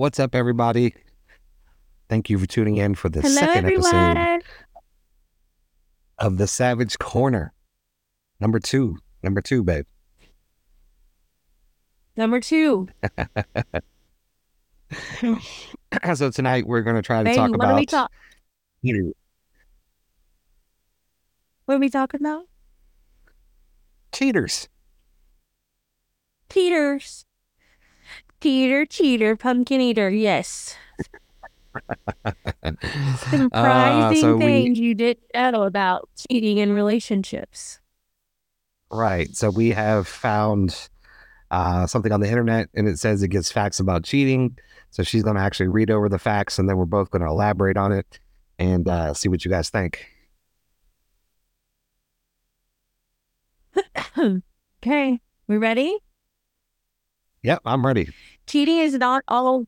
What's up, everybody? Thank you for tuning in for the Hello, second episode of the Savage Corner. Number two. Number two, babe. Number two. so tonight we're going to try to Baby, talk what about are we talk? cheating. What are we talking about? cheaters. Cheaters. Cheater, cheater, pumpkin eater. Yes. Surprising Uh, so we- things you didn't know about cheating in relationships. Right. So we have found uh, something on the internet and it says it gives facts about cheating. So she's going to actually read over the facts and then we're both going to elaborate on it and uh, see what you guys think. Okay. We ready? Yep, I'm ready. Cheating is not all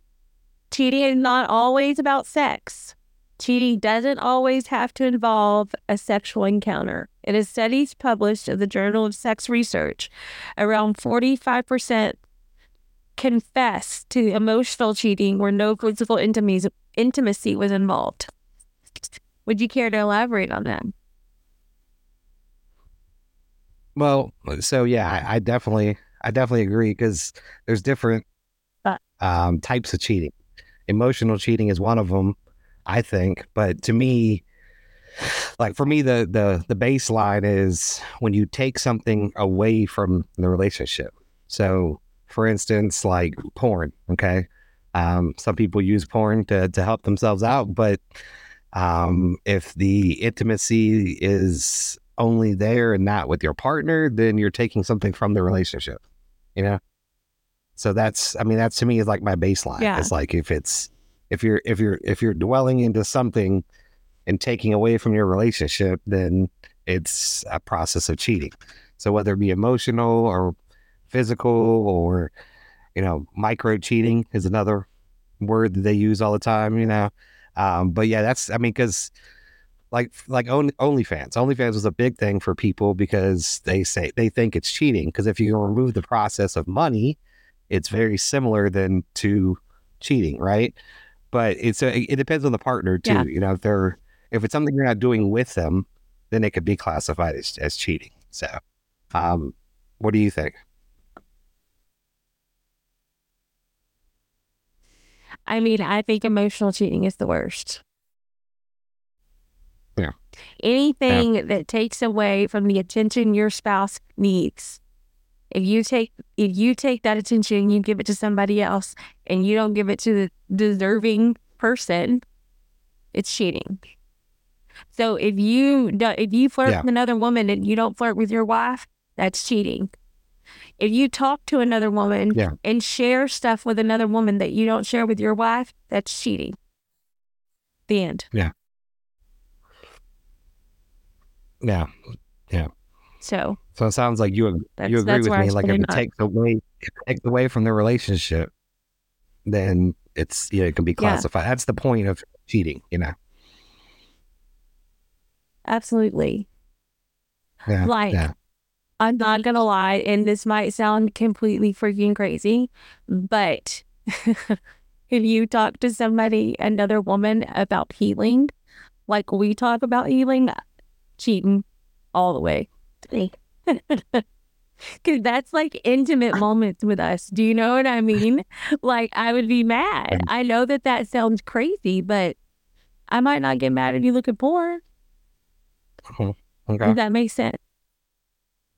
cheating is not always about sex. Cheating doesn't always have to involve a sexual encounter. In a studies published in the Journal of Sex Research, around 45% confess to emotional cheating where no physical intimacy, intimacy was involved. Would you care to elaborate on that? Well, so yeah, I, I definitely, I definitely agree because there's different um, types of cheating. Emotional cheating is one of them, I think. But to me, like for me, the the the baseline is when you take something away from the relationship. So, for instance, like porn. Okay, um, some people use porn to to help themselves out, but um, if the intimacy is only there and not with your partner, then you're taking something from the relationship, you know? So that's, I mean, that's to me is like my baseline. Yeah. It's like if it's, if you're, if you're, if you're dwelling into something and taking away from your relationship, then it's a process of cheating. So whether it be emotional or physical or, you know, micro cheating is another word that they use all the time, you know? Um, but yeah, that's, I mean, cause like like only OnlyFans. OnlyFans was a big thing for people because they say they think it's cheating. Because if you remove the process of money, it's very similar than to cheating, right? But it's a, it depends on the partner too. Yeah. You know, if they're if it's something you're not doing with them, then it could be classified as, as cheating. So, um, what do you think? I mean, I think emotional cheating is the worst. Yeah. Anything that takes away from the attention your spouse needs. If you take if you take that attention and you give it to somebody else and you don't give it to the deserving person, it's cheating. So if you do, if you flirt Yeah. with another woman and you don't flirt with your wife, that's cheating. If you talk to another woman Yeah. and share stuff with another woman that you don't share with your wife, that's cheating. The end. Yeah. So So it sounds like you you agree with me. Like if it takes away if it takes away from the relationship, then it's yeah, it can be Yeah. classified. That's the point of cheating, you know. absolutely. Yeah. Like, yeah. I'm not gonna lie, and this might sound completely freaking crazy, but if you talk to somebody, another woman, about healing, like we talk about healing, cheating all the way. Cause that's like intimate moments with us. Do you know what I mean? Like I would be mad. I know that that sounds crazy, but I might not get mad if you look at porn. Uh-huh. Okay. Does that make sense?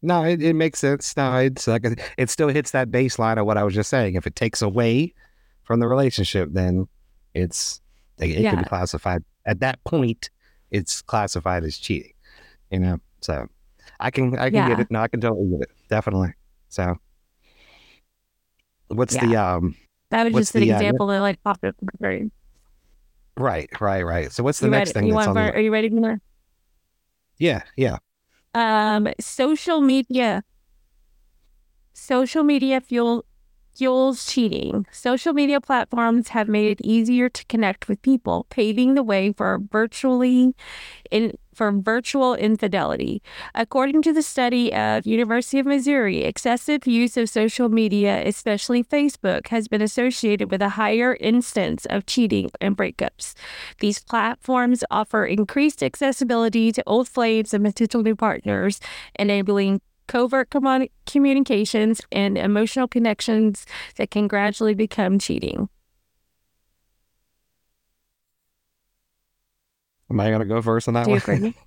No, it, it makes sense. No, it's like it still hits that baseline of what I was just saying. If it takes away from the relationship, then it's it, it can be classified at that point. It's classified as cheating. You know, so I can I can get it. No, I can totally get it. Definitely. So, what's the um? That was just an the, uh, example that like popped up. brain. Right, right, right. So, what's the You next ready? thing You that's want? on? Are The, you ready for that? yeah, yeah. Um, social media. Social media fuel fuels cheating. Social media platforms have made it easier to connect with people, paving the way for virtually in for virtual infidelity. According to the study of University of Missouri, excessive use of social media, especially Facebook, has been associated with a higher instance of cheating and breakups. These platforms offer increased accessibility to old flames and potential new partners, enabling covert commun- communications and emotional connections that can gradually become cheating. Am I gonna go first on that Do you one? agree?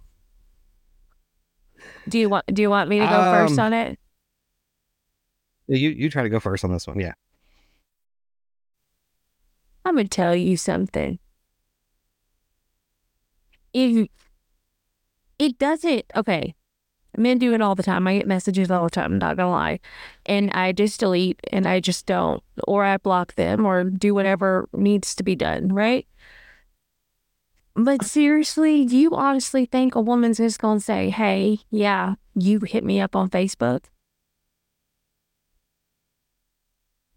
do you want do you want me to go first Um, on it? you you try to go first on this one. Yeah. I'm gonna tell you something. If it doesn't okay. Men do it all the time. I get messages all the time, I'm not gonna lie. And I just delete and I just don't. Or I block them or do whatever needs to be done, right? But seriously, do you honestly think a woman's just gonna say, Hey, yeah, you hit me up on Facebook?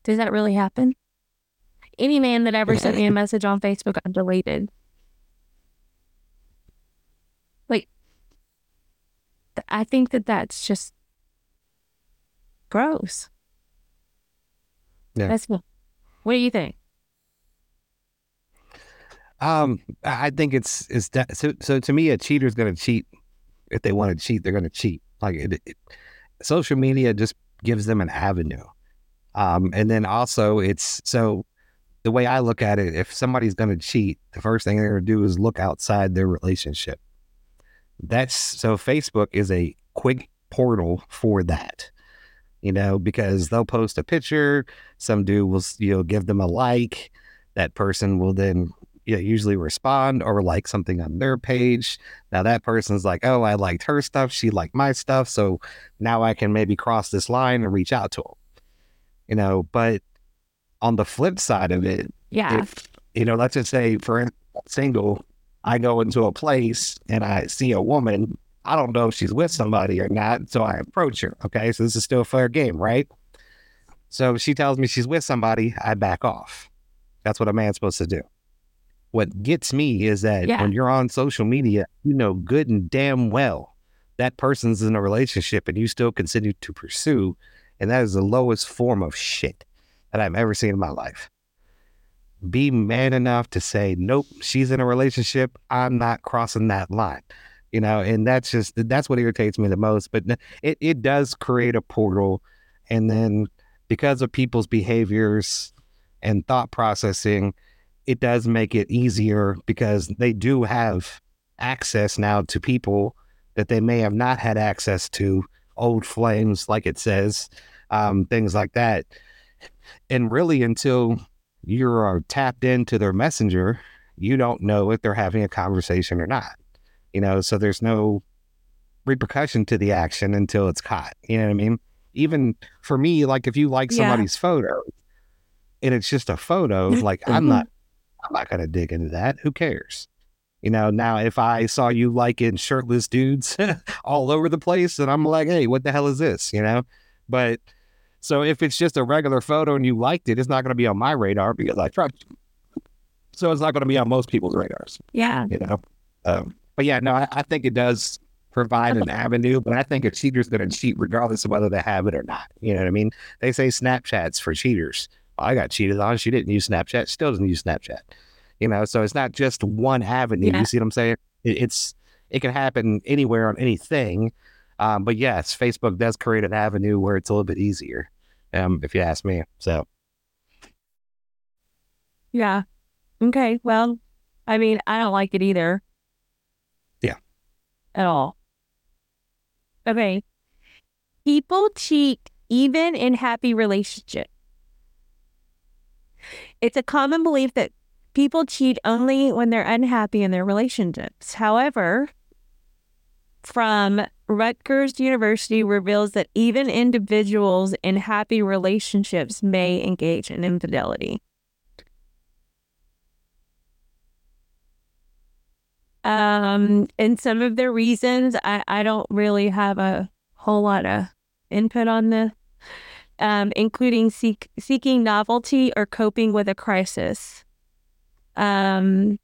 Does that really happen? Any man that ever sent me a message on Facebook, I've deleted. Like, th- I think that that's just gross. Yeah. That's what. What do you think? Um, I think it's it's so. So to me, a cheater's gonna cheat. If they want to cheat, they're gonna cheat. Like it, it, social media just gives them an avenue. Um, and then also it's so the way I look at it, if somebody's gonna cheat, the first thing they're gonna do is look outside their relationship. That's so Facebook is a quick portal for that. You know, because they'll post a picture, some dude will you know give them a like, that person will then you know, usually respond or like something on their page. Now that person's like, oh, I liked her stuff. She liked my stuff. So now I can maybe cross this line and reach out to them. You know, but on the flip side of it, Yeah. if, you know, let's just say for in- single, I go into a place and I see a woman. I don't know if she's with somebody or not. So I approach her. Okay. So this is still a fair game, right? So she tells me she's with somebody, I back off. That's what a man's supposed to do. What gets me is that Yeah. when you're on social media, you know good and damn well that person's in a relationship and you still continue to pursue. And that is the lowest form of shit that I've ever seen in my life. Be man enough to say, nope, she's in a relationship. I'm not crossing that line. You know, and that's just that's what irritates me the most. But it, it does create a portal. And then because of people's behaviors and thought processing, it does make it easier because they do have access now to people that they may have not had access to, old flames, like it says, um, things like that. And really, until you are tapped into their messenger, you don't know if they're having a conversation or not. You know, so there's no repercussion to the action until it's caught. You know what I mean? Even for me, like if you like Yeah. somebody's photo and it's just a photo, like I'm not I'm not gonna dig into that. Who cares? You know, now if I saw you liking shirtless dudes all over the place, then I'm like, hey, what the hell is this? You know? But so if it's just a regular photo and you liked it, it's not gonna be on my radar because I trust. So it's not gonna be on most people's radars, Yeah. you know. Um, but yeah, no, I, I think it does provide an avenue, but I think a cheater's gonna cheat regardless of whether they have it or not. You know what I mean? They say Snapchat's for cheaters. I got cheated on. She didn't use Snapchat. Still doesn't use Snapchat. You know, so it's not just one avenue. Yeah. You see what I'm saying? It, it's it can happen anywhere on anything. Um, but yes, Facebook does create an avenue where it's a little bit easier, um, if you ask me. So Yeah. Okay. Well, I mean, I don't like it either. Yeah. At all. Okay. People cheat even in happy relationships. It's a common belief that people cheat only when they're unhappy in their relationships. However, from Rutgers University reveals that even individuals in happy relationships may engage in infidelity. Um, and some of the reasons I, I don't really have a whole lot of input on this, um, including seek, seeking novelty or coping with a crisis. Um,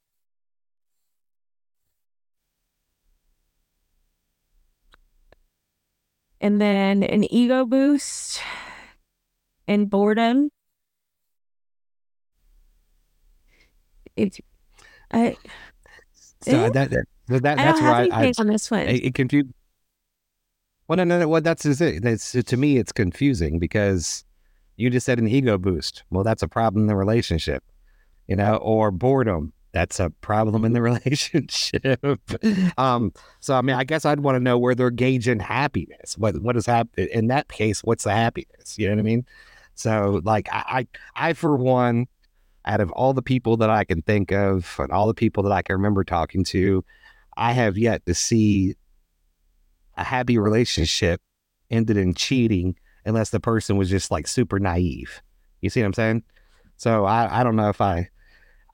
and then an ego boost and boredom. It's, I, so it, that, that, that, that's where I, I on this one. It, it confused well, no, no, no. Well, that's just it. That's, to me, it's confusing because you just said an ego boost. Well, that's a problem in the relationship, you know, or boredom. That's a problem in the relationship. um, so, I mean, I guess I'd want to know where they're gauging happiness. What what is happening in that case? What's the happiness? You know what I mean? So, like, I, I, I for one, out of all the people that I can think of and all the people that I can remember talking to, I have yet to see a happy relationship ended in cheating unless the person was just like super naive. You see what I'm saying? So I, I don't know if I,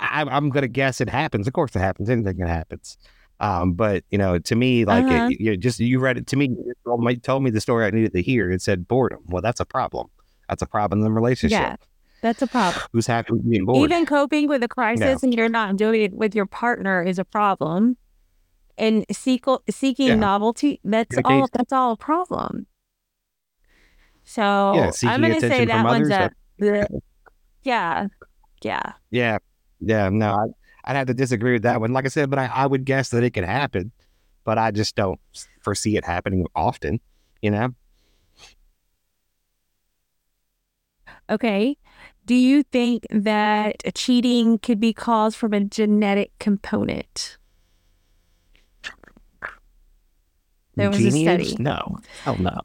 I I'm gonna guess it happens. Of course it happens. Anything that happens. Um, but you know, to me, like Uh-huh. it, you just you read it to me. You told me- the story I needed to hear. It said boredom. Well, that's a problem. That's a problem in the relationship. yeah, that's a problem. Who's happy with being bored? Even coping with a crisis and you're not doing it with your partner is a problem. And seek, seeking Yeah. novelty, that's all that's all a problem. So Yeah, I'm gonna say that one's a others, yeah. Yeah. Yeah, yeah. No, I, I'd have to disagree with that one. Like I said, but I, I would guess that it can happen, but I just don't foresee it happening often. You know? Okay. Do you think that cheating could be caused from a genetic component? There was a study. No, hell no.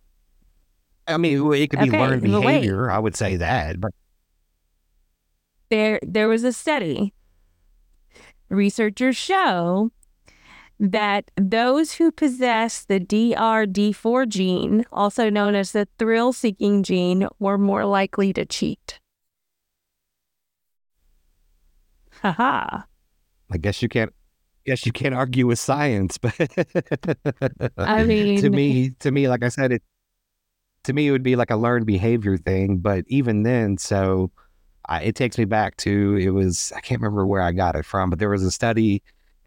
I mean, it could be Okay, learned behavior. I would say that, but there there was a study researchers show that those who possess the DRD4 gene, also known as the thrill seeking gene, were more likely to cheat. Haha. I guess you can't. Guess you can't argue with science, but I mean, to me, to me, like I said, it to me it would be like a learned behavior thing. But even then, so I, it takes me back to it was I can't remember where I got it from, but there was a study.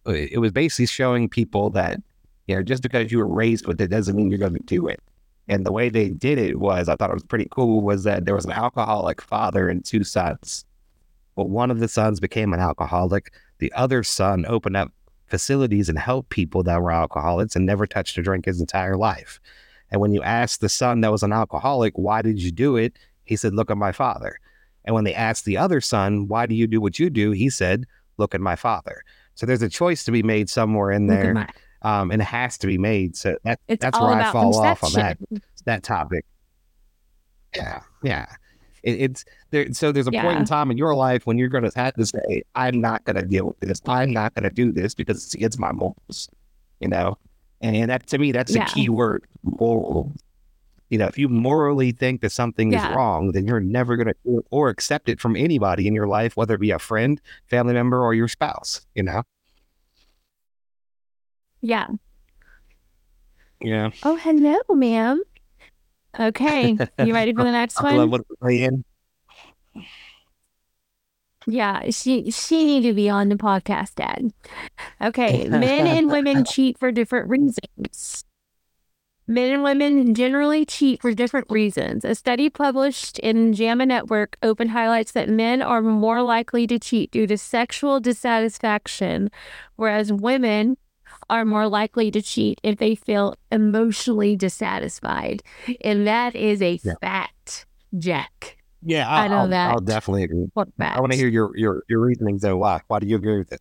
uh, It was basically showing people that you know just because you were raised with it doesn't mean you're going to do it. And the way they did it was, I thought it was pretty cool, was that there was an alcoholic father and two sons. Well, one of the sons became an alcoholic. The other son opened up facilities and help people that were alcoholics and never touched a drink his entire life. And when you asked the son that was an alcoholic, why did you do it? He said, look at my father. And when they asked the other son, why do you do what you do? He said, look at my father. So there's a choice to be made somewhere in there, my- um, and it has to be made. So that, that's where I fall off on that that topic. Yeah, yeah. It, it's there. So there's a point in time in your life when you're going to have to say, "I'm not going to deal with this. I'm not going to do this because it's against my morals." You know, and that to me, that's Yeah. the key word: moral. You know, if you morally think that something Yeah. is wrong, then you're never going to or accept it from anybody in your life, whether it be a friend, family member, or your spouse. You know. Yeah. Yeah. Oh, hello, ma'am. Okay. You ready for the next one? what playing. Yeah, she she need to be on the podcast, Dad. Okay, men and women cheat for different reasons. Men and women generally cheat for different reasons. A study published in JAMA Network Open highlights that men are more likely to cheat due to sexual dissatisfaction, whereas women are more likely to cheat if they feel emotionally dissatisfied. And that is a Yeah. fact, Jack. Yeah, I I'll, know I'll, that. I'll definitely agree. What fact? I want to hear your your your reasonings though. Why? Why do you agree with it?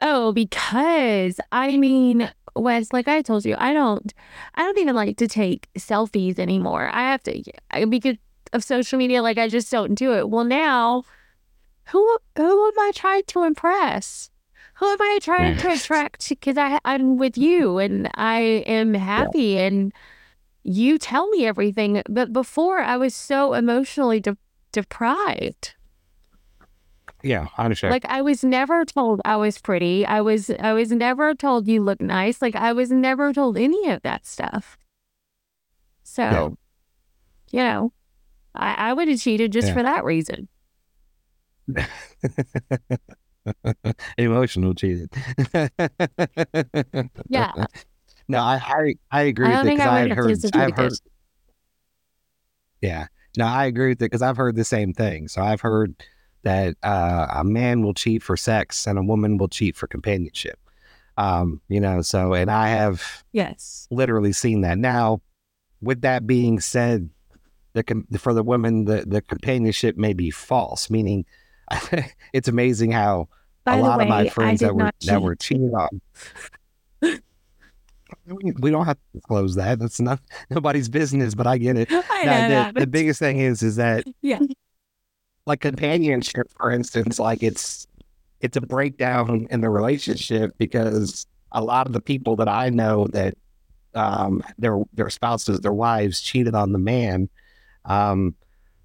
Oh, because I mean, Wes, like I told you, I don't, I don't even like to take selfies anymore. I have to I, because of social media. Like I just don't do it. Well, now, who who am I trying to impress? Who am I trying to attract? Because I I'm with you and I am happy and you tell me everything. But before, I was so emotionally de- deprived. Yeah, I understand. Like I was never told I was pretty. I was I was never told you look nice. Like I was never told any of that stuff. So, you know, I, I would have cheated just Yeah. for that reason. Emotional cheating. Yeah. No, I I, I agree I with it because I, I have heard. I've heard. Yeah, no, I agree with it because I've heard the same thing. So I've heard that uh, a man will cheat for sex and a woman will cheat for companionship. Um, you know, so and I have Yes. literally seen that. Now, with that being said, the com- for the women, the the companionship may be false. Meaning, it's amazing how By a lot way, of my friends that were not that were cheated on. We we don't have to disclose that. That's not nobody's business, but I get it. I No, know the, that, the biggest thing is is that Yeah. like companionship, for instance, like it's it's a breakdown in the relationship because a lot of the people that I know that um their their spouses, their wives cheated on the man. Um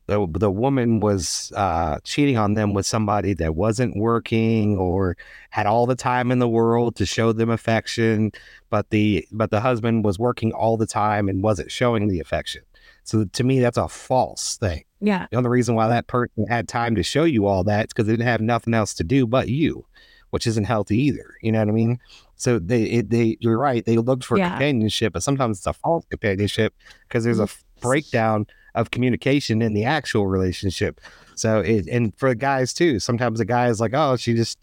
the the woman was uh cheating on them with somebody that wasn't working or had all the time in the world to show them affection, but the but the husband was working all the time and wasn't showing the affection. So to me that's a false thing. yeah. The only reason why that person had time to show you all that is because they didn't have nothing else to do but you, which isn't healthy either. You know what I mean? So they, it, they, you're right. They looked for Yeah. companionship, but sometimes it's a false companionship because there's a breakdown of communication in the actual relationship. So it, and for guys too, sometimes the guy is like, oh, she just,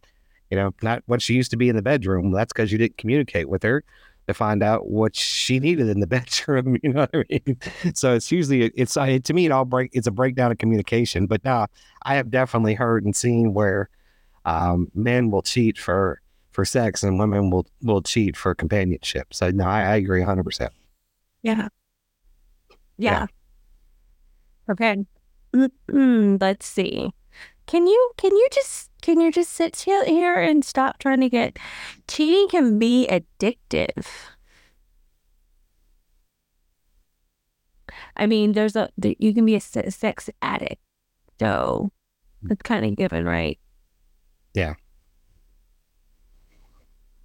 you know, not what she used to be in the bedroom. That's because you didn't communicate with her to find out what she needed in the bedroom. You know what I mean? So it's usually it's to me it all break it's a breakdown of communication. But now I have definitely heard and seen where um, men will cheat for for sex and women will will cheat for companionship. So no, I, I agree hundred percent. Yeah. Yeah. Yeah. Okay. Mm-mm, Let's see. Can you can you just can you just sit here and stop trying to get cheating can be addictive. I mean, there's a you can be a sex addict, so mm. that's kind of given, right? Yeah.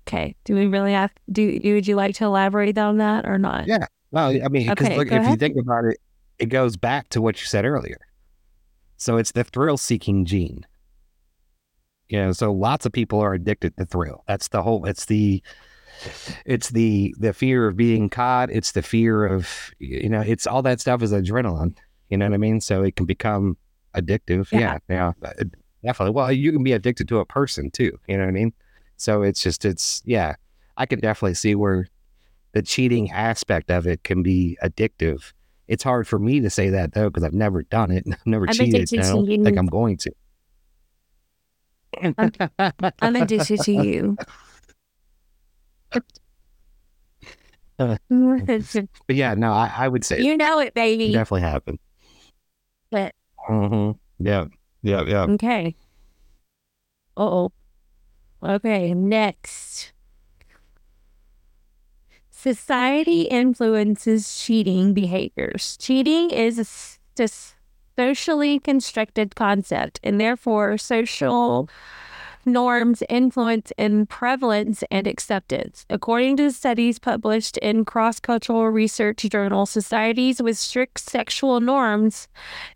Okay. Do we really have do? would you like to elaborate on that or not? Yeah. Well, I mean, because Okay, look, if you think about it, it goes back to what you said earlier. So it's the thrill seeking gene. You know, so lots of people are addicted to thrill. That's the whole. It's the, it's the the fear of being caught. It's the fear of you know. It's all that stuff is adrenaline. You know what I mean? So it can become addictive. Yeah. Yeah, yeah, definitely. Well, you can be addicted to a person too. You know what I mean? So it's just it's yeah. I can definitely see where the cheating aspect of it can be addictive. It's hard for me to say that though because I've never done it. I've never I'm cheated. I don't think. I'm going to. I'm addicted to you. But yeah, no, I, I would say you know it, it baby. definitely happened. But- hmm Yeah, yeah, yeah. Okay. Uh oh. Okay, next. Society influences cheating behaviors. Cheating is a socially constructed concept, and therefore social norms influence in prevalence and acceptance. According to studies published in cross cultural research journal, societies with strict sexual norms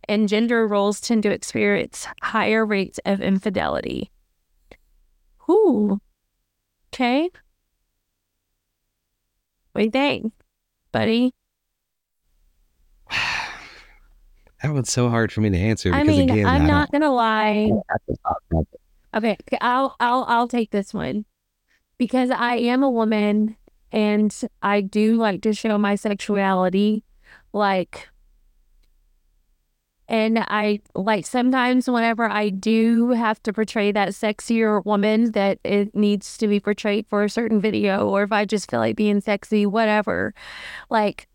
and gender roles tend to experience higher rates of infidelity. Who? Okay. What do you think, buddy? That one's so hard for me to answer I because mean, again, I'm I not gonna lie. don't have to talk about it. Okay, okay, I'll I'll I'll take this one because I am a woman and I do like to show my sexuality, like, and I like sometimes whenever I do have to portray that sexier woman that it needs to be portrayed for a certain video, or if I just feel like being sexy, whatever, like.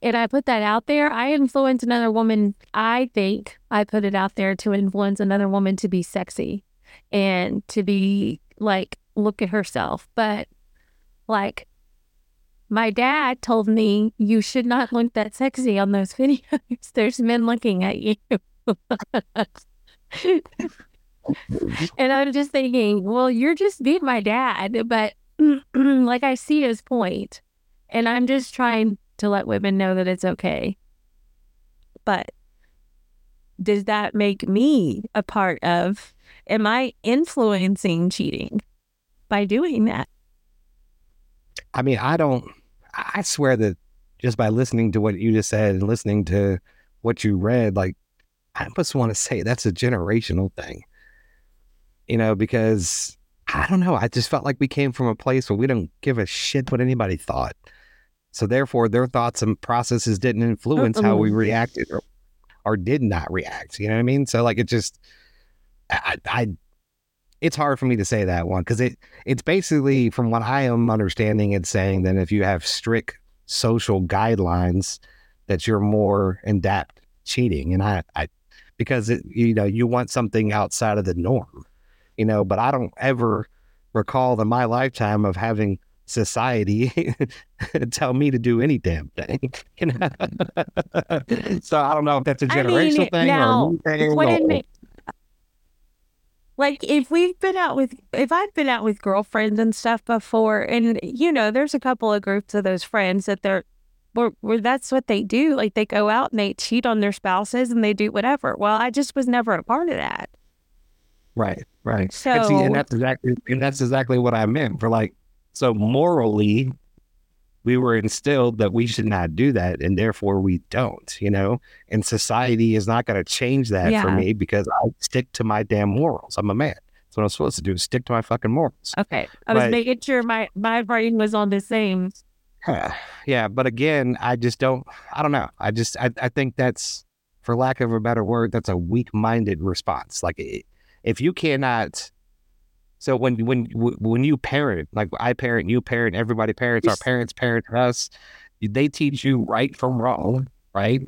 And I put that out there. I influence another woman. I think I put it out there to influence another woman to be sexy and to be like, look at herself. But like, my dad told me you should not look that sexy on those videos. There's men looking at you. and I'm just thinking, well, you're just being my dad. But like, I see his point, and I'm just trying to let women know that it's okay. But does that make me a part of? Am I influencing cheating by doing that? I mean, I don't. I swear that just by listening to what you just said and listening to what you read, like I just want to say that's a generational thing. You know, because I don't know. I just felt like we came from a place where we don't give a shit what anybody thought. So therefore, their thoughts and processes didn't influence how we reacted or, or did not react. You know what I mean? So like it just, I, I it's hard for me to say that one because it it's basically from what I am understanding, it's saying that if you have strict social guidelines, that you're more adapt cheating, and I, I because it, you know you want something outside of the norm, you know. But I don't ever recall in my lifetime of having society tell me to do any damn thing. You know? so I don't know if that's a generational I mean, thing now, or thing. Or, like if we've been out with if I've been out with girlfriends and stuff before, and you know, there's a couple of groups of those friends that they're where, where that's what they do. Like they go out and they cheat on their spouses and they do whatever. Well, I just was never a part of that. Right, right. So, and, see, and that's exactly and that's exactly what I meant for like so morally we were instilled that we should not do that and therefore we don't you know? And society is not going to change that yeah. for me because i stick to my damn morals. I'm a man. That's what i'm supposed to do is stick to my fucking morals. Okay. I was making sure my my brain was on the same. Yeah but again i just don't i don't know. I just i, I think that's for lack of a better word that's a weak-minded response. Like if you cannot so when when when you parent, like I parent, you parent, everybody parents, our parents parent us, they teach you right from wrong, right?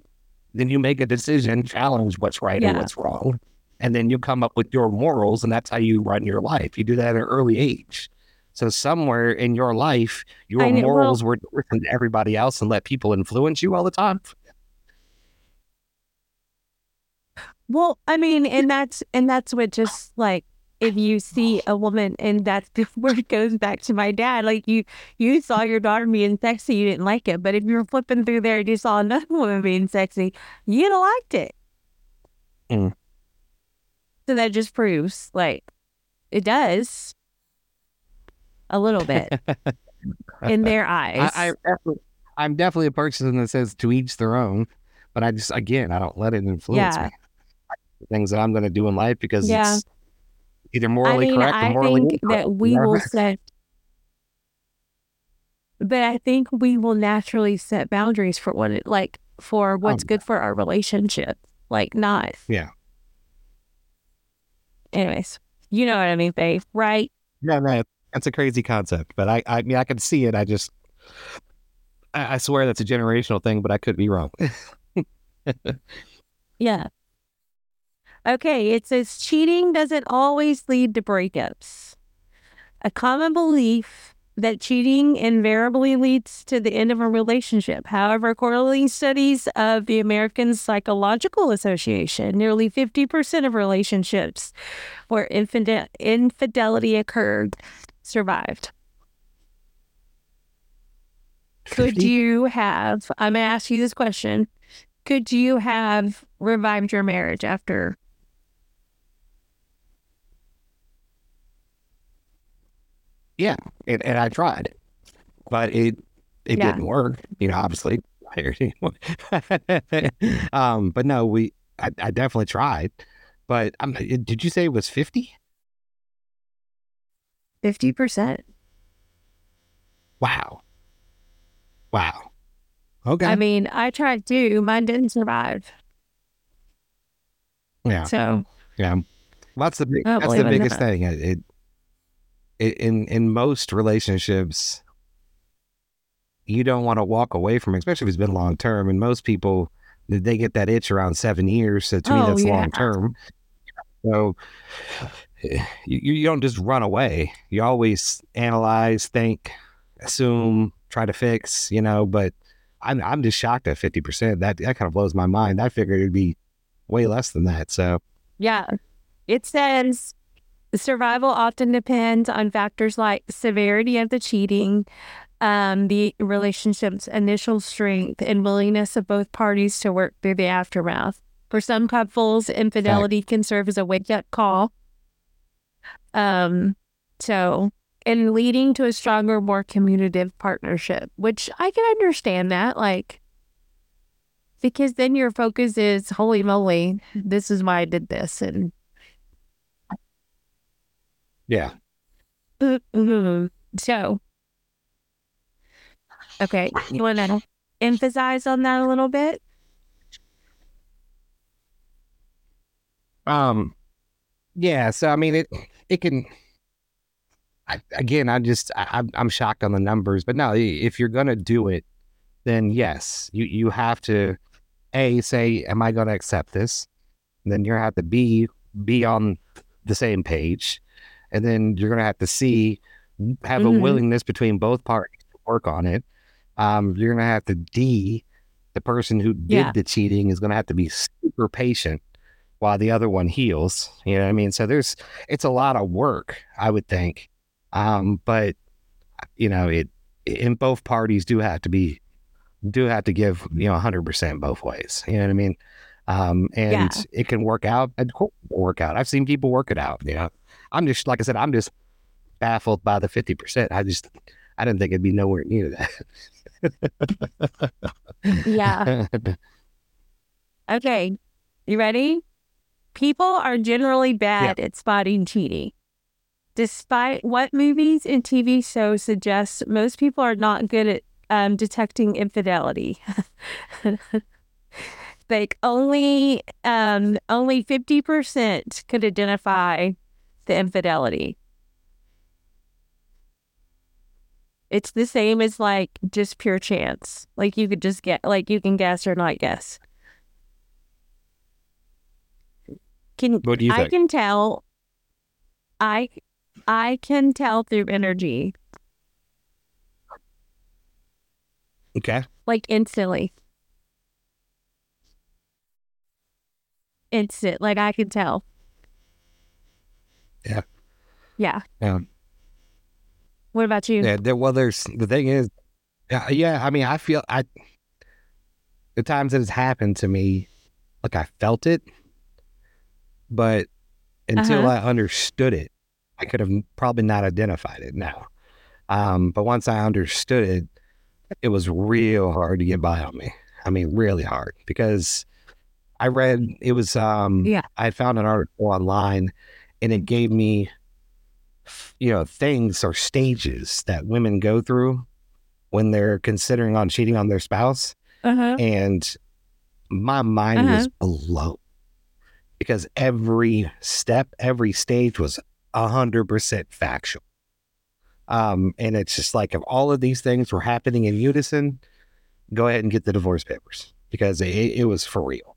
Then you make a decision, challenge what's right yeah. and what's wrong, and then you come up with your morals, and that's how you run your life. You do that at an early age. So somewhere in your life, your morals well, were different to everybody else, and let people influence you all the time. Well, I mean, and that's and that's what just like if you see a woman and that's where it goes back to my dad like you you saw your daughter being sexy you didn't like it but if you were flipping through there and you saw another woman being sexy you'd have liked it mm. so that just proves like it does a little bit in their eyes I, I am definitely a person that says to each their own but i just again i don't let it influence yeah. me things that i'm going to do in life because yeah. it's either morally I mean, correct or morally I think that we will set but I think we will naturally set boundaries for what it like for what's um, good for our relationship. Like not Yeah. Anyways, you know what I mean, babe, right? Yeah, right. That's a crazy concept. But I I mean I can see it. I just I, I swear that's a generational thing, but I could be wrong. yeah. Okay, it says cheating doesn't always lead to breakups. A common belief that cheating invariably leads to the end of a relationship. However, quarterly studies of the American Psychological Association, nearly 50% of relationships where infidel- infidelity occurred survived. Could you have, I'm going to ask you this question, could you have revived your marriage after Yeah, and, and I tried, but it it yeah. didn't work. You know, obviously. um, but no, we I, I definitely tried. But um, did you say it was fifty? Fifty percent. Wow. Wow. Okay. I mean, I tried too. Mine didn't survive. Yeah. So. Yeah. Well, that's the big, that's the biggest thing. It, it in in most relationships, you don't want to walk away from it, especially if it's been long term. And most people, they get that itch around seven years. So to oh, me, that's yeah. long term. So you, you don't just run away. You always analyze, think, assume, try to fix, you know, but I'm, I'm just shocked at 50%. That, that kind of blows my mind. I figured it'd be way less than that. So, yeah, it says survival often depends on factors like severity of the cheating, um, the relationship's initial strength, and willingness of both parties to work through the aftermath. For some couples, infidelity can serve as a wake up call. Um, so and leading to a stronger, more communicative partnership, which I can understand that. Like, because then your focus is, holy moly, this is why I did this. And Yeah. so, okay, you want to emphasize on that a little bit? Um, yeah. So I mean, it it can. I, again, I just I, I'm- I'm shocked on the numbers, but no, if you're gonna do it, then yes, you you have to a say, am I gonna accept this? And then you have to b be on the same page, and then you're gonna have to see have a Mhm. willingness between both parties to work on it. Um, you're gonna have to d the person who did Yeah. the cheating is gonna have to be super patient while the other one heals. You know what I mean? So there's it's a lot of work, I would think. Um, but you know, it in both parties do have to be do have to give, you know, hundred percent both ways. You know what I mean? Um, and Yeah. it can work out and work out. I've seen people work it out, you know. I'm just like I said, I'm just baffled by the fifty percent. I just I didn't think it'd be nowhere near that. Yeah. Okay. You ready? People are generally bad at spotting cheating. Despite what movies and TV shows suggest, most people are not good at um, detecting infidelity. like only um, only fifty percent could identify the infidelity. It's the same as like just pure chance. Like you could just get like you can guess or not guess. Can what do you I think? can tell I I can tell through energy, okay. like instantly. Instant, like I can tell. Yeah. Yeah. Yeah. What about you? Yeah, there, well, there's the thing is, yeah, yeah. I mean, I feel I the times that it's happened to me, like I felt it, but until Uh-huh. I understood it, I could have probably not identified it now. Um, but once I understood it, it was real hard to get by on me. I mean, really hard because I read it was um Yeah. I found an article online and it gave me you know things or stages that women go through when they're considering on cheating on their spouse Uh-huh. and my mind was blown because every step every stage was a hundred percent factual. Um and it's just like if all of these things were happening in unison go ahead and get the divorce papers because it, it was for real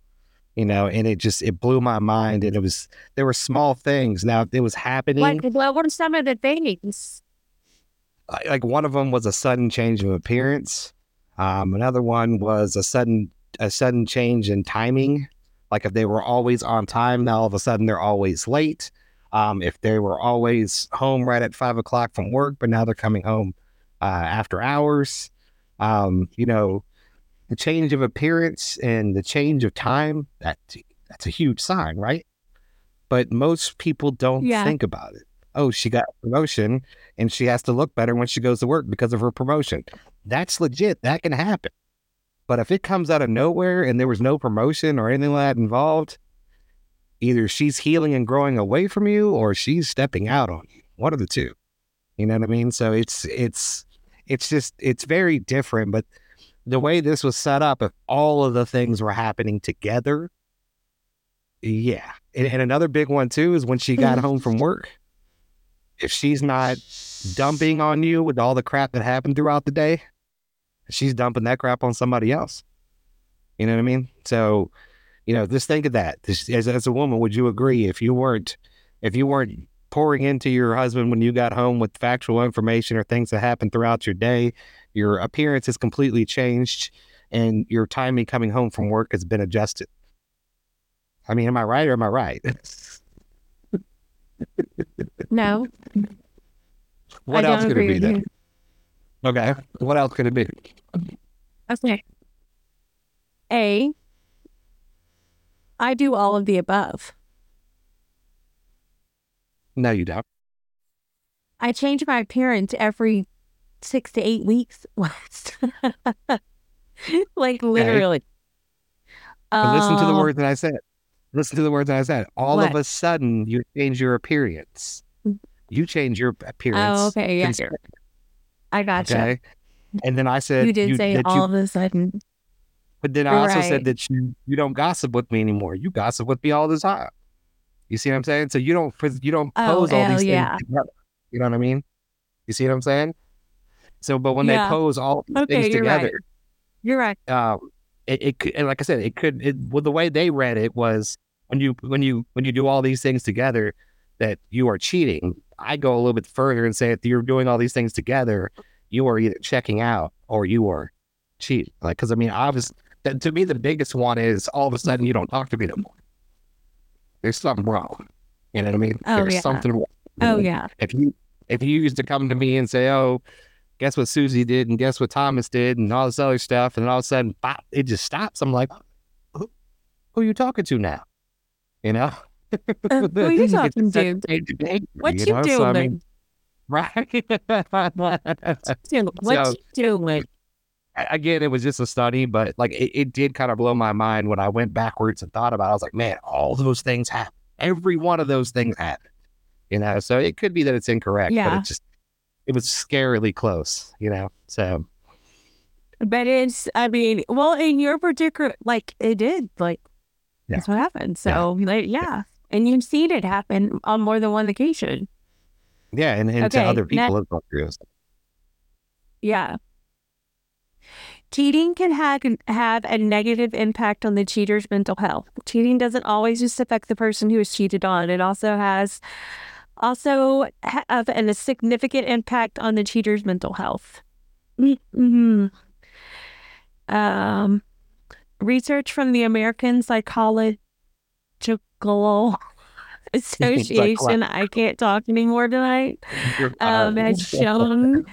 you know and it just it blew my mind and it was there were small things now it was happening What what were some of the things? like like one of them was a sudden change of appearance. Um, another one was a sudden a sudden change in timing. Like if they were always on time, now all of a sudden they're always late. Um, if they were always home right at five o'clock from work, but now they're coming home uh, after hours. Um, you know, the change of appearance and the change of time that that's a huge sign, right? But most people don't Yeah. think about it. Oh, she got a promotion and she has to look better when she goes to work because of her promotion. That's legit. That can happen. But if it comes out of nowhere and there was no promotion or anything like that involved, either she's healing and growing away from you or she's stepping out on you. One of the two. You know what I mean? So it's it's it's just it's very different. But the way this was set up, if all of the things were happening together, yeah. And, and another big one too is when she got mm-hmm. home from work. If she's not dumping on you with all the crap that happened throughout the day, she's dumping that crap on somebody else. You know what I mean? So, you know, just think of that. This, as, as a woman, would you agree if you weren't if you weren't pouring into your husband when you got home with factual information or things that happened throughout your day, your appearance has completely changed and your timing coming home from work has been adjusted. I mean, am I right or am I right? No. what I else could it be then? Okay. What else could it be? Okay. A. I do all of the above. No, you don't. I change my appearance every six to eight weeks. like literally. But listen to the Oh, words that I said. Listen to the words that I said. All What? of a sudden, you change your appearance. You change your appearance. Oh, okay. Yeah. I gotcha. Okay. And then I said You did say that all you, of a sudden. but then I also said that you you don't gossip with me anymore. You gossip with me all the time. You see what I'm saying? So you don't you don't Oh, pose all oh, these yeah. things. Together. You know what I mean? You see what I'm saying? So, but when Yeah. they pose all these Okay, things you're right. together, You're right. um, it, it could, like I said, it could. It, well, the way they read it was when you when you when you do all these things together, that you are cheating. I go a little bit further and say if you're doing all these things together, you are either checking out or you are cheating. Like, because I mean, obviously, that, to me, the biggest one is all of a sudden you don't talk to me no more. There's something wrong. You know what I mean? Oh, There's yeah. something wrong. Oh yeah. If you if you used to come to me and say, "Oh, guess what Susie did and guess what Thomas did and all this other stuff," and then all of a sudden, bop, it just stops. I'm like, "Who, who are you talking to now?" You know, Uh, who are you talking to? a change of behavior, What you, know? doing? So, I mean, right? What So- you doing? Again, it was just a study, but like it, it did kind of blow my mind when I went backwards and thought about. it. I was like, man, all those things happen. Every one of those things happened. You know, so it could be that it's incorrect, but it just it was scarily close. You know, so. But it's, I mean, well, in your particular, like, it did, like, Yeah. that's what happened. So, like, yeah. And you've seen it happen on more than one occasion. Yeah, and, and to other people as well. Yeah. Cheating can have, have a negative impact on the cheater's mental health. Cheating doesn't always just affect the person who is cheated on. It also has also have a significant impact on the cheater's mental health. Mm-hmm. Um, research from the American Psychological Association. I can't talk anymore tonight um, has shown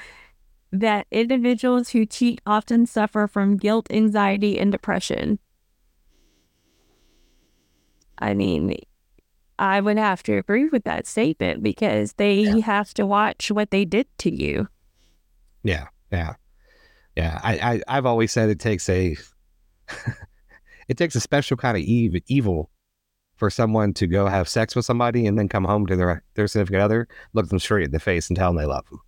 that individuals who cheat often suffer from guilt, anxiety, and depression. I mean, I would have to agree with that statement because they have to watch what they did to you. Yeah, yeah, yeah. I, I I've always said it takes a it takes a special kind of evil, evil for someone to go have sex with somebody and then come home to their their significant other, look them straight in the face, and tell them they love them.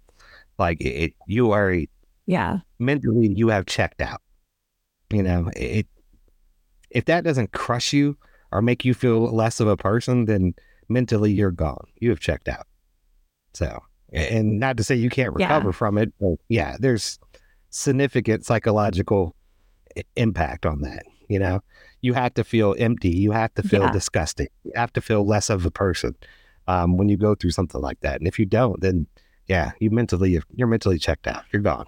Like it, it you are a, Yeah. mentally you have checked out. You know, it if that doesn't crush you or make you feel less of a person, then mentally you're gone. You have checked out. So, and not to say you can't Yeah. recover from it, but yeah, there's significant psychological impact on that. You know, you have to feel empty. You have to feel Yeah. disgusting. You have to feel less of a person um, when you go through something like that. And if you don't, then yeah, you mentally you're mentally checked out. You're gone.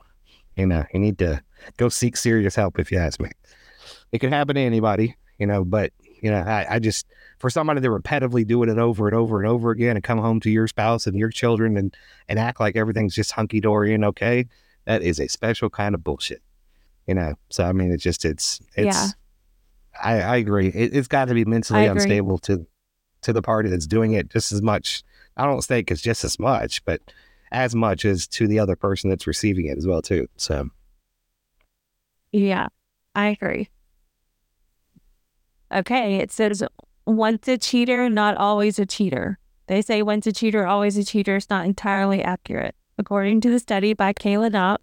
You know, you need to go seek serious help if you ask me. It could happen to anybody, you know, but you know, I, I just for somebody to repetitively do it over and over and over again and come home to your spouse and your children and and act like everything's just hunky dory and okay, that is a special kind of bullshit. You know, so I mean, it's just it's it's. Yeah. I, I agree. It, it's got to be mentally unstable to to the party that's doing it just as much. I don't think it's just as much, but as much as to the other person that's receiving it as well too. So Yeah, I agree. Okay, it says once a cheater, not always a cheater. They say once a cheater, always a cheater is not entirely accurate. According to the study by Kayla Knopp,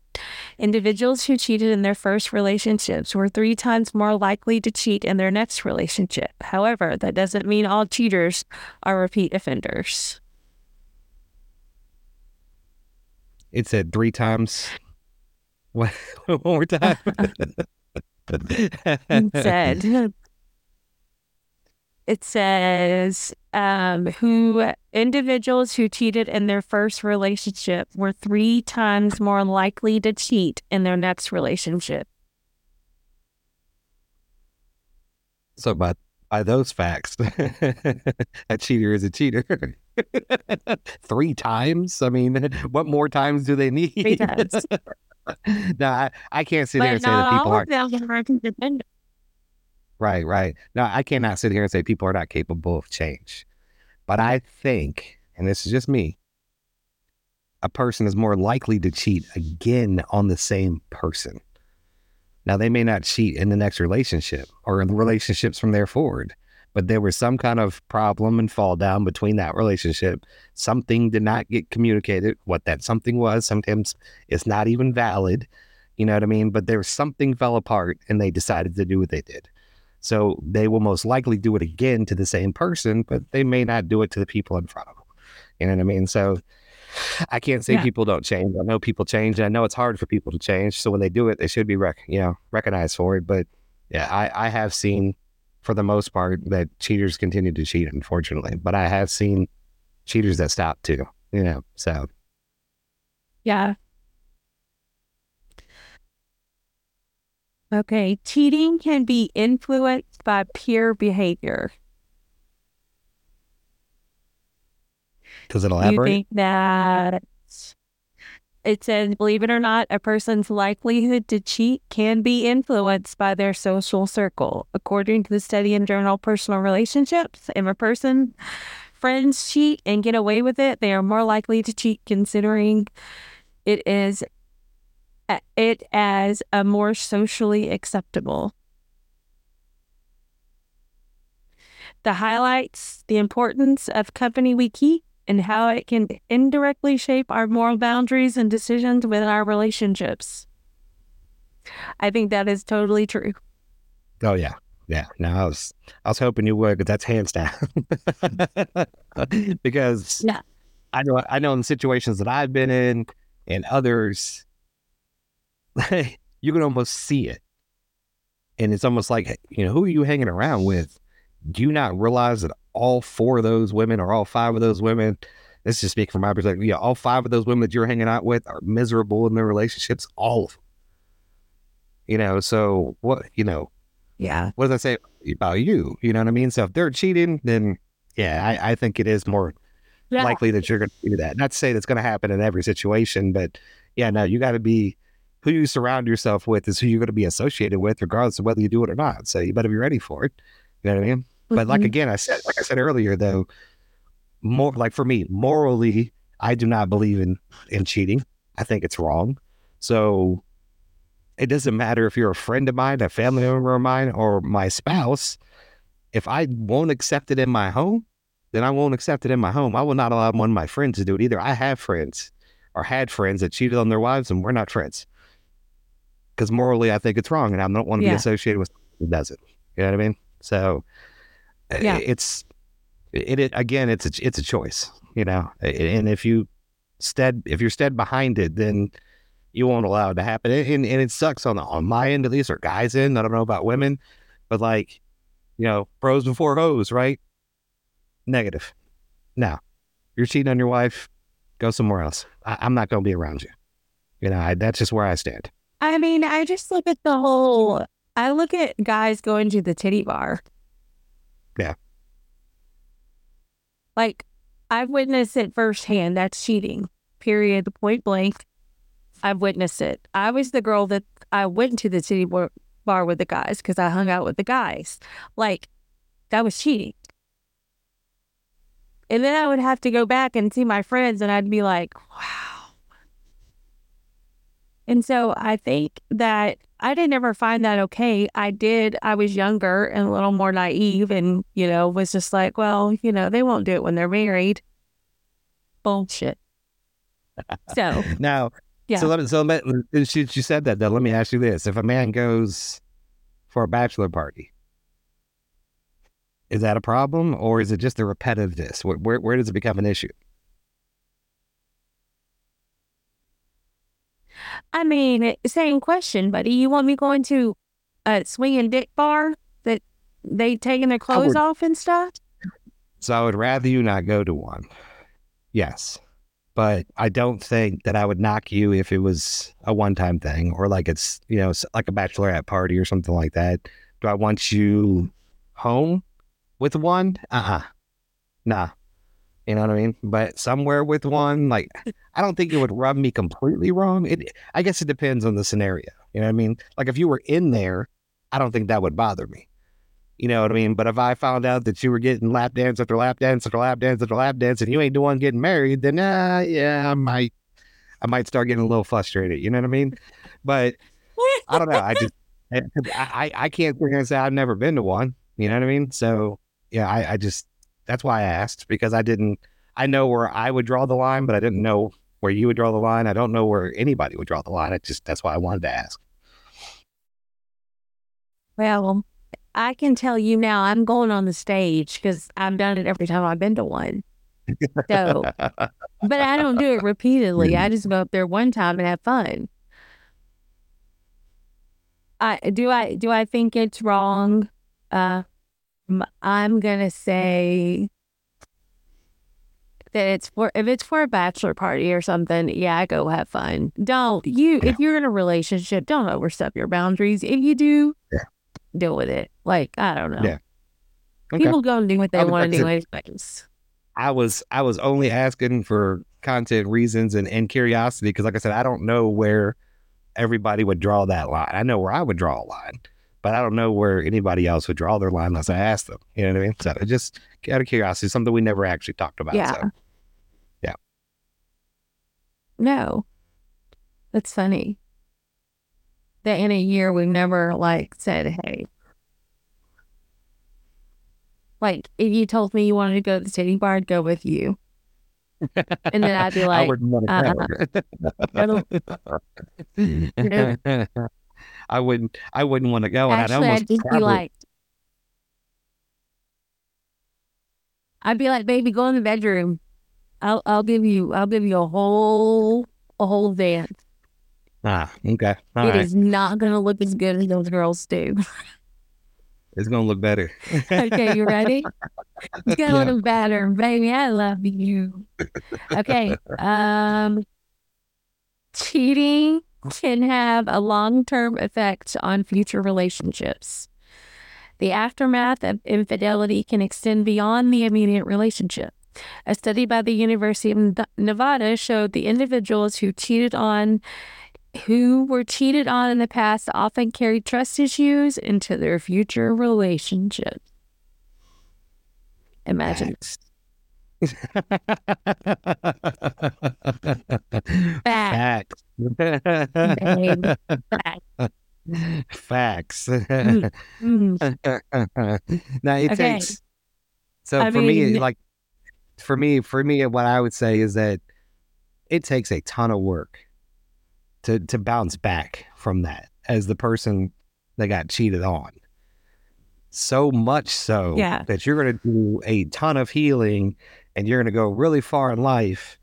individuals who cheated in their first relationships were three times more likely to cheat in their next relationship. However, that doesn't mean all cheaters are repeat offenders. it said three times. What? One more time. It said it says um, who individuals who cheated in their first relationship were three times more likely to cheat in their next relationship. so by by those facts, a cheater is a cheater. Three times. I mean, what more times do they need? Three times. no, I, I can't sit But and say that people aren't of them are. Right, right. Now, I mm. cannot sit here and say people are not capable of change. But I think, and this is just me, a person is more likely to cheat again on the same person. Now, they may not cheat in the next relationship or in the relationships from there forward, but there was some kind of problem and fall down between that relationship. Something did not get communicated. What that something was, sometimes it's not even valid. You know what I mean? But there was something fell apart and they decided to do what they did. So they will most likely do it again to the same person, but they may not do it to the people in front of them. You know what I mean? So I can't say Yeah. people don't change. I know people change. and I know it's hard for people to change. So when they do it, they should be rec- you know recognized for it. But yeah, I, I have seen for the most part that cheaters continue to cheat, unfortunately. But I have seen cheaters that stop too. You know, so Yeah. Okay. Cheating can be influenced by peer behavior. does it Do you elaborate? think that it says, believe it or not, a person's likelihood to cheat can be influenced by their social circle. According to the study in journal Personal Relationships, if a person friends cheat and get away with it, they are more likely to cheat considering it is it as a more socially acceptable. The highlights the importance of company we keep and how it can indirectly shape our moral boundaries and decisions within our relationships. I think that is totally true. Oh yeah, yeah. No, I was I was hoping you would, but that's hands down. because Yeah. I know I know in situations that I've been in and others, you can almost see it, and it's almost like you know who are you hanging around with? Do you not realize that all four of those women or all five of those women? Let's just speak from my perspective. Yeah, all five of those women that you're hanging out with are miserable in their relationships. All of them. You know, so what? You know, Yeah. what does that say about you? You know what I mean? So if they're cheating, then yeah, I, I think it is more Yeah. likely that you're going to do that. Not to say that's going to happen in every situation, but yeah, no, you got to be who you surround yourself with is who you're going to be associated with, regardless of whether you do it or not. So you better be ready for it. You know what I mean? But like Mhm. again, I said, like I said earlier, though, more like for me, morally, I do not believe in in cheating. I think it's wrong. So it doesn't matter if you're a friend of mine, a family member of mine, or my spouse. If I won't accept it in my home, then I won't accept it in my home. I will not allow one of my friends to do it either. I have friends or had friends that cheated on their wives, and we're not friends because morally, I think it's wrong, and I don't want to Yeah. be associated with who does it. You know what I mean? So Yeah. it's it, it again. It's a it's a choice, you know. And if you stead if you're stead behind it, then you won't allow it to happen. And, and it sucks on the, on my end at least, or guys' end. I don't know about women, but like you know, pros before hoes, right? Negative. Now, you're cheating on your wife. Go somewhere else. I, I'm not going to be around you. You know, I, that's just where I stand. I mean, I just look at the whole. I look at guys going to the titty bar. Yeah. Like, I've witnessed it firsthand. That's cheating. Period. Point blank. I've witnessed it. I was the girl that I went to the titty bar, bar with the guys because I hung out with the guys. Like, that was cheating. And then I would have to go back and see my friends, and I'd be like, wow. And so I think that I didn't ever find that okay. I did. I was younger and a little more naive and, you know, was just like, well, you know, they won't do it when they're married. Bullshit. So, Now, Yeah. so let me, so let since you uh, said that, though, let me ask you this: If a man goes for a bachelor party, is that a problem, or is it just the repetitiveness? Where where, where does it become an issue? I mean, same question, buddy. You want me going to a swinging dick bar that they taking their clothes would- off and stuff? So I would rather you not go to one. Yes. But I don't think that I would knock you if it was a one time thing or like it's, you know, like a bachelorette party or something like that. Do I want you home with one? Uh uh Nah. You know what I mean? But somewhere with one, like, I don't think it would rub me completely wrong. It, I guess it depends on the scenario. You know what I mean? Like, if you were in there, I don't think that would bother me. You know what I mean? But if I found out that you were getting lap dance after lap dance after lap dance after lap dance and you ain't the one getting married, then uh, yeah, I might I might start getting a little frustrated. You know what I mean? But I don't know. I just I I, I can't sit here and say I've never been to one. You know what I mean? So yeah, I, I just that's why I asked because I didn't. I know where I would draw the line, but I didn't know where you would draw the line. I don't know where anybody would draw the line. I just that's why I wanted to ask. Well, I can tell you now, I'm going on the stage because I've done it every time I've been to one. So, but I don't do it repeatedly. I just go up there one time and have fun. I do. I do. I think it's wrong. Uh, I'm gonna say that it's for if it's for a bachelor party or something. Yeah, go have fun. Don't you? If you're in a relationship, don't overstep your boundaries. If you do, Yeah. deal with it. Like I don't know. Yeah. Okay. People go and do what they want to- anyways. I was I was only asking for content reasons and, and curiosity because like I said, I don't know where everybody would draw that line. I know where I would draw a line, but I don't know where anybody else would draw their line unless I asked them. You know what I mean? So just out of curiosity, something we never actually talked about. Yeah. So No. That's funny. That in a year we've never like said, hey. Like if you told me you wanted to go to the city bar, I'd go with you. And then I'd be like, I like, wouldn't want uh, to go. I wouldn't I wouldn't want to go and I'd actually almost I'd just be like I'd be like, baby, go in the bedroom. I'll I'll give you I'll give you a whole a whole dance. Ah, okay. All It right. is not gonna look as good as those girls do. It's gonna look better. Okay, you ready? It's gonna Yeah. look better, baby. I love you. Okay. Um cheating can have a long-term effect on future relationships. The aftermath of infidelity can extend beyond the immediate relationship. A study by the University of Nevada showed the individuals who cheated on who were cheated on in the past often carried trust issues into their future relationship. Imagine Facts. Babe. Facts. Mm. now it Okay. takes. So I for me, like for me, for me, what I would say is that it takes a ton of work to to bounce back from that as the person that got cheated on. So much so Yeah. that you're going to do a ton of healing and you're going to go really far in life.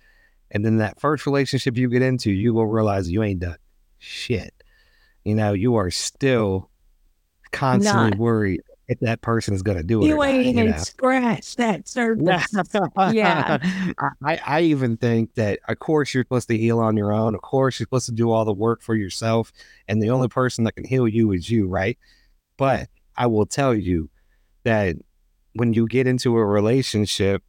And then that first relationship you get into, you will realize you ain't done shit. You know, you are still constantly Not. worried if that person is going to do it. You ain't you even know? scratched that surface. Yeah. I, I even think that, of course, you're supposed to heal on your own. Of course, you're supposed to do all the work for yourself. And the only person that can heal you is you, right? But I will tell you that when you get into a relationship,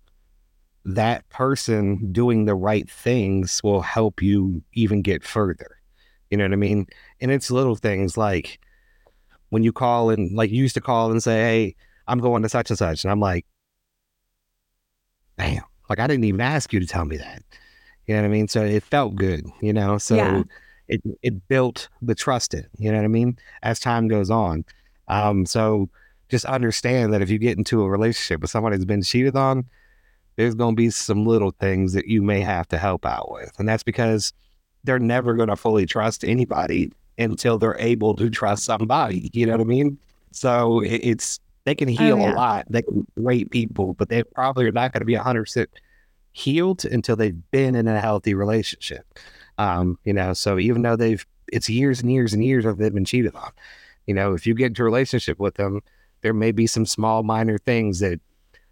that person doing the right things will help you even get further. You know what I mean? And it's little things like when you call and like you used to call and say, Hey, I'm going to such and such. And I'm like, damn, like I didn't even ask you to tell me that. You know what I mean? So it felt good, you know? So Yeah. it, it built the trust in, you know what I mean? As time goes on. Um, so just understand that if you get into a relationship with someone who's been cheated on, there's going to be some little things that you may have to help out with. And that's because they're never going to fully trust anybody until they're able to trust somebody. You know what I mean? So it's, they can heal yeah. a lot. They can rate people, but they probably are not going to be 100% healed until they've been in a healthy relationship. Um, you know, so even though they've, it's years and years and years of they've been cheated on, you know, if you get into a relationship with them, there may be some small minor things that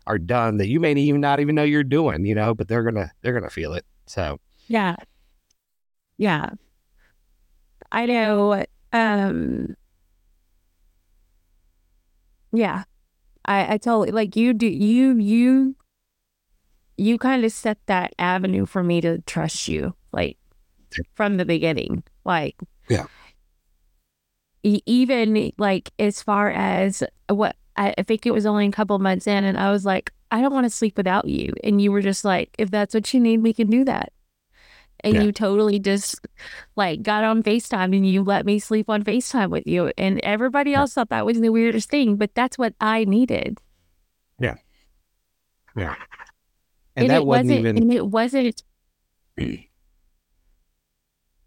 are done that you may even not even know you're doing, you know, but they're gonna they're gonna feel it. So Yeah. Yeah. I know. Um Yeah. I I totally like you do you you you kind of set that avenue for me to trust you like from the beginning. Like Yeah. even like as far as what I, I think it was only a couple months in and I was like, I don't want to sleep without you. And you were just like, if that's what you need, we can do that. and Yeah. you totally just like got on FaceTime and you let me sleep on FaceTime with you. And everybody else thought that was the weirdest thing, but that's what I needed. Yeah. And, And, that wasn't, wasn't even and it wasn't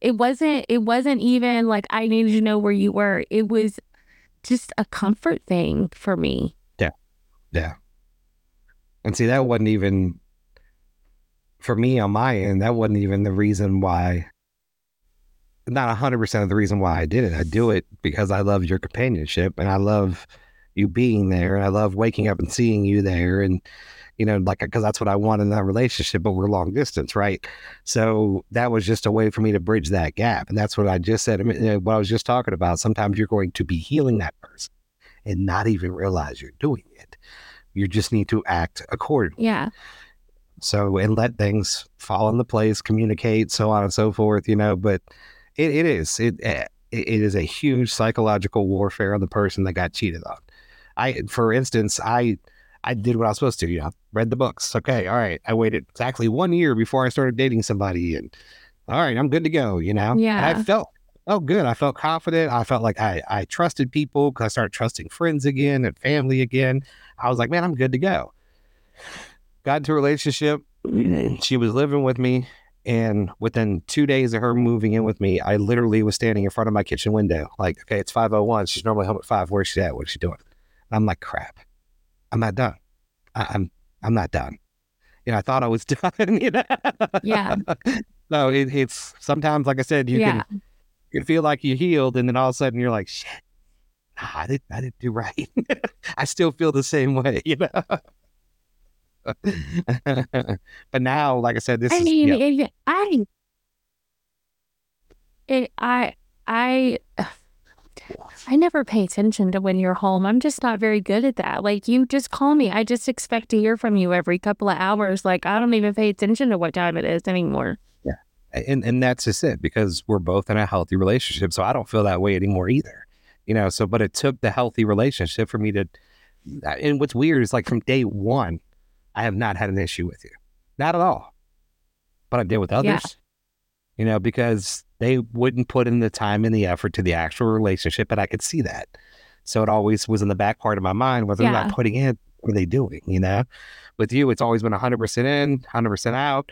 it wasn't it wasn't even like I needed to know where you were. It was just a comfort thing for me. Yeah. Yeah. And see, that wasn't even for me on my end, that wasn't even the reason why not hundred percent of the reason why I did it. I do it because I love your companionship and I love you being there and I love waking up and seeing you there and you know, like because that's what I want in that relationship, but we're long distance, right? So that was just a way for me to bridge that gap. And that's what I just said. I mean, uh, what I was just talking about. Sometimes you're going to be healing that person and not even realize you're doing it. You just need to act accordingly. Yeah. So and let things fall into place, communicate, so on and so forth. You know, but it, it is it eh, it it is a huge psychological warfare on the person that got cheated on. I, for instance, I I did what I was supposed to. You know, read the books. Okay, all right. I waited exactly one year before I started dating somebody, and all right, I'm good to go. You know, And Yeah. I felt oh good. I felt confident. I felt like I I trusted people because I started trusting friends again and family again. I was like, man, I'm good to go. Got into a relationship. She was living with me. And within two days of her moving in with me, I literally was standing in front of my kitchen window. Like, okay, it's 501. She's normally home at five. Where's she at? What's she doing? And I'm like, crap. I'm not done. I, I'm I'm not done. You know, I thought I was done. You know? Yeah. no, it, it's sometimes, like I said, you yeah. can you feel like you healed, and then all of a sudden you're like, shit, nah, I didn't I didn't do right. I still feel the same way, you know. but now, like I said, this I is mean, yeah, I, it, I, I, I never pay attention to when you're home. I'm just not very good at that. Like, you just call me. I just expect to hear from you every couple of hours. Like, I don't even pay attention to what time it is anymore. Yeah. and and that's just it because we're both in a healthy relationship. So I don't feel that way anymore either, you know. So, but it took the healthy relationship for me to. And what's weird is like from day one, I have not had an issue with you, not at all. But I did with others, Yeah. You know, because they wouldn't put in the time and the effort to the actual relationship, and I could see that. So it always was in the back part of my mind whether they're not putting in, what are they doing, you know? With you, it's always been 100% in, 100% out.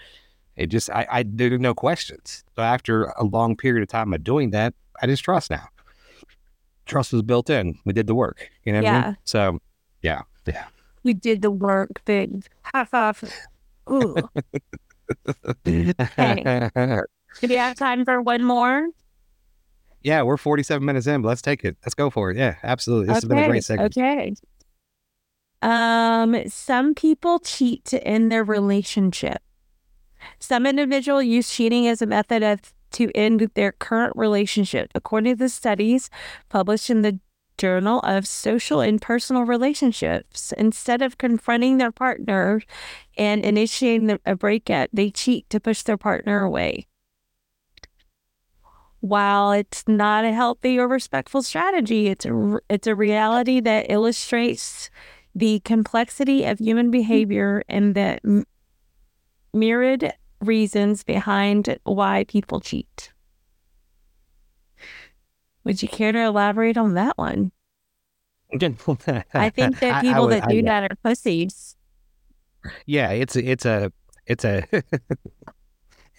It just, I, I, there are no questions. So after a long period of time of doing that, I just trust now. Trust was built in. We did the work, you know what I Yeah. mean? So, yeah, yeah. We did the work thing. Half five. Ooh. Do we have time for one more? yeah, we're 47 minutes in, but let's take it. Let's go for it. Yeah, absolutely. This has been a great segment. Okay. Um, some people cheat to end their relationship. Some individuals use cheating as a method of to end their current relationship, according to the studies published in the Journal of Social and Personal Relationships. Instead of confronting their partner and initiating a breakup, they cheat to push their partner away. While it's not a healthy or respectful strategy, it's a, it's a reality that illustrates the complexity of human behavior and the m- myriad reasons behind why people cheat. Would you care to elaborate on that one? I think that I- I people would- that do yeah. that are pussies. yeah it's it's a it's a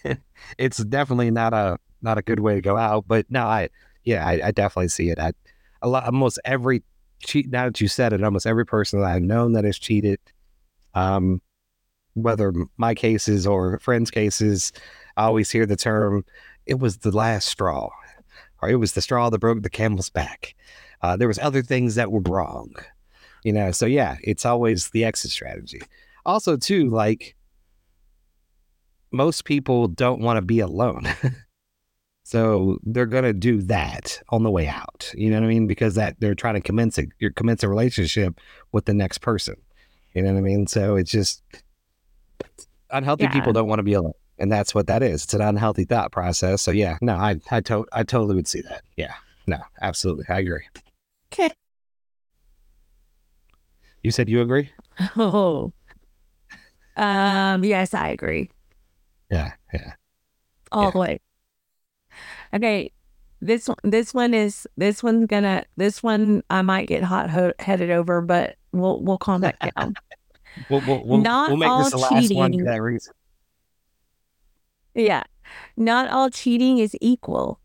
it's definitely not a not a good way to go out but no i yeah i, I definitely see it. I, a lot almost every cheat now that you said it almost every person that i've known that has cheated um whether my cases or friends cases i always hear the term it was the last straw or it was the straw that broke the camel's back. Uh, there was other things that were wrong you know so yeah it's always the exit strategy. Also too like most people don't want to be alone so they're going to do that on the way out you know what i mean because that they're trying to commence a commence a relationship with the next person you know what i mean so it's just unhealthy Yeah. people don't want to be alone and that's what that is it's an unhealthy thought process so yeah no i i, to- I totally would see that yeah no absolutely i agree Okay. you said you agree Oh. Um, yes, I agree. yeah yeah all Yeah. the way. Okay, this one, this one is this one's gonna this one I might get hot ho- headed over, but we'll we'll calm back down. We'll, we'll, we'll, Not we'll make this the all last one cheating. for that reason. yeah, not all cheating is equal.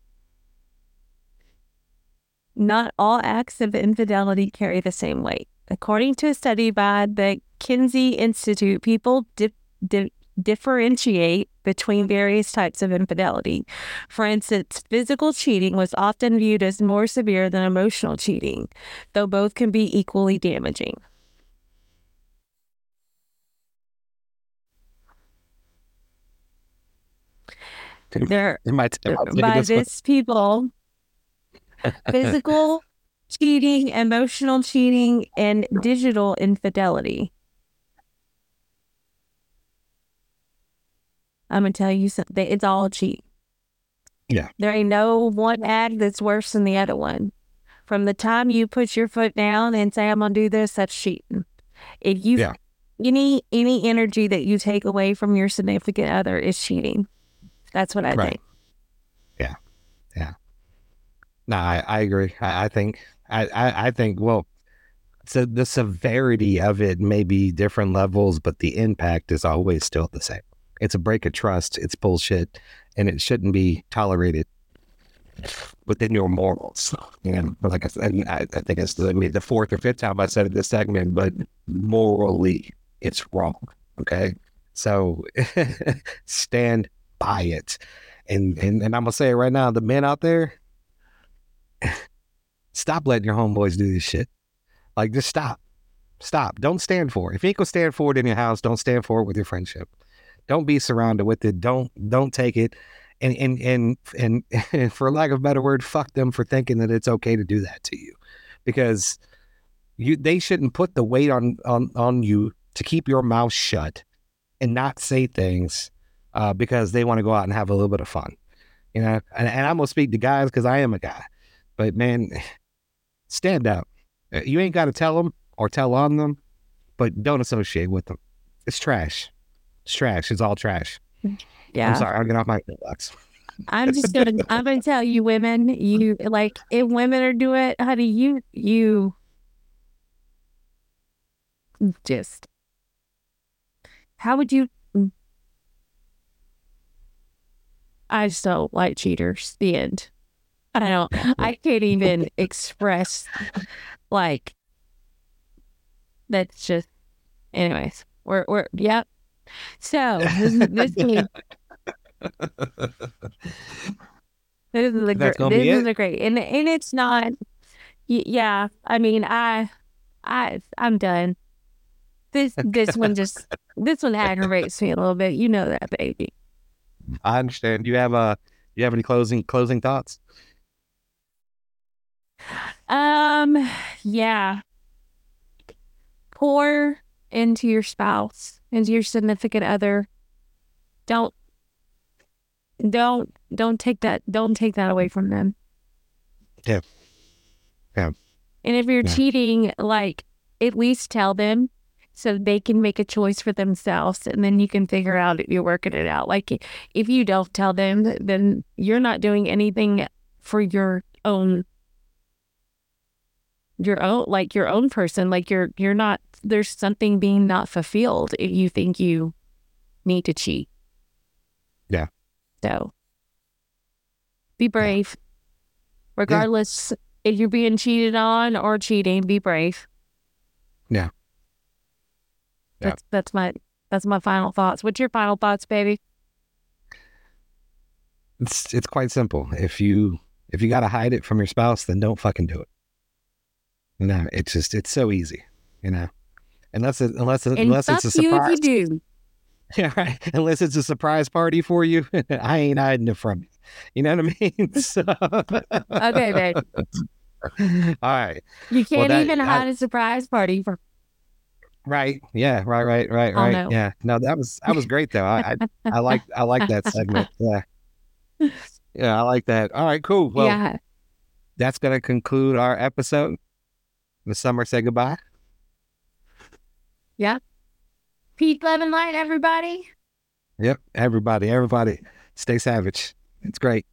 Not all acts of infidelity carry the same weight. According to a study by the Kinsey Institute, people di- di- differentiate between various types of infidelity. For instance, physical cheating was often viewed as more severe than emotional cheating, though both can be equally damaging. There, It might, uh, uh, it might by this this people, physical cheating, emotional cheating, and digital infidelity. I'm gonna tell you something. It's all cheat. Yeah. There ain't no one act that's worse than the other one. From the time you put your foot down and say, I'm gonna do this, that's cheating. If you Yeah. any any energy that you take away from your significant other is cheating. That's what I Right. think. Yeah. Yeah. No, I, I agree. I, I think I, I, I think well, so the severity of it may be different levels, but the impact is always still the same. It's a break of trust. It's bullshit, and it shouldn't be tolerated within your morals. And like I said, I, I think it's the, I mean, the fourth or fifth time I said it this segment, but morally, it's wrong. Okay, so stand by it. And, and and I'm gonna say it right now, the men out there, stop letting your homeboys do this shit. Like, just stop. Stop. Don't stand for it. If you ain't gonna stand for it in your house, don't stand for it with your friendship. Don't be surrounded with it. Don't don't take it. And and and and, and for lack of a better word, fuck them for thinking that it's okay to do that to you, because you they shouldn't put the weight on on on you to keep your mouth shut and not say things uh, because they want to go out and have a little bit of fun. You know, and, and I'm gonna speak to guys because I am a guy. But man, stand up. You ain't got to tell them or tell on them, but don't associate with them. It's trash. It's trash. It's all trash. Yeah. I'm sorry. I'll get off my box. I'm just gonna I'm gonna tell you women, you like if women are doing it, honey, you you just how would you I just don't like cheaters. The end. I don't I can't even express like that's just anyways. We're we're yep. So this this This is a That's great. This is a great, and and it's not. y- Yeah, I mean, I, I, I'm done. This this one just this one aggravates me a little bit. You know that, baby. I understand. Do you have uh, you have any closing closing thoughts? Um, yeah. Pour into your spouse, into your significant other. Don't, don't, don't take that. Don't take that away from them. Yeah. Yeah. And if you're Yeah. cheating, like at least tell them so they can make a choice for themselves, and then you can figure out if you're working it out. Like if you don't tell them, then you're not doing anything for your own your own like your own person like you're you're not there's something being not fulfilled if you think you need to cheat Yeah. so be brave regardless if you're being cheated on or cheating be brave Yeah. Yeah. that's that's my that's my final thoughts what's your final thoughts baby It's it's quite simple. If you if you got to hide it from your spouse, then don't fucking do it. No, it's just it's so easy, you know. Unless it, unless it, unless it's a you surprise, you do yeah, right. Unless it's a surprise party for you, I ain't hiding it from you. You know what I mean? So, okay babe All right. you can't that- even hide a surprise party for Right. Yeah. Right. Right. Right. Oh, Right. no. Yeah. No, that was that was great though. I I, I like I like that segment. Yeah. Yeah, I like that. All right. Cool. Well, yeah that's gonna conclude our episode. Miss Summer, say goodbye. Yeah. peace love and light everybody Yep. Everybody. Everybody. Stay savage. It's great.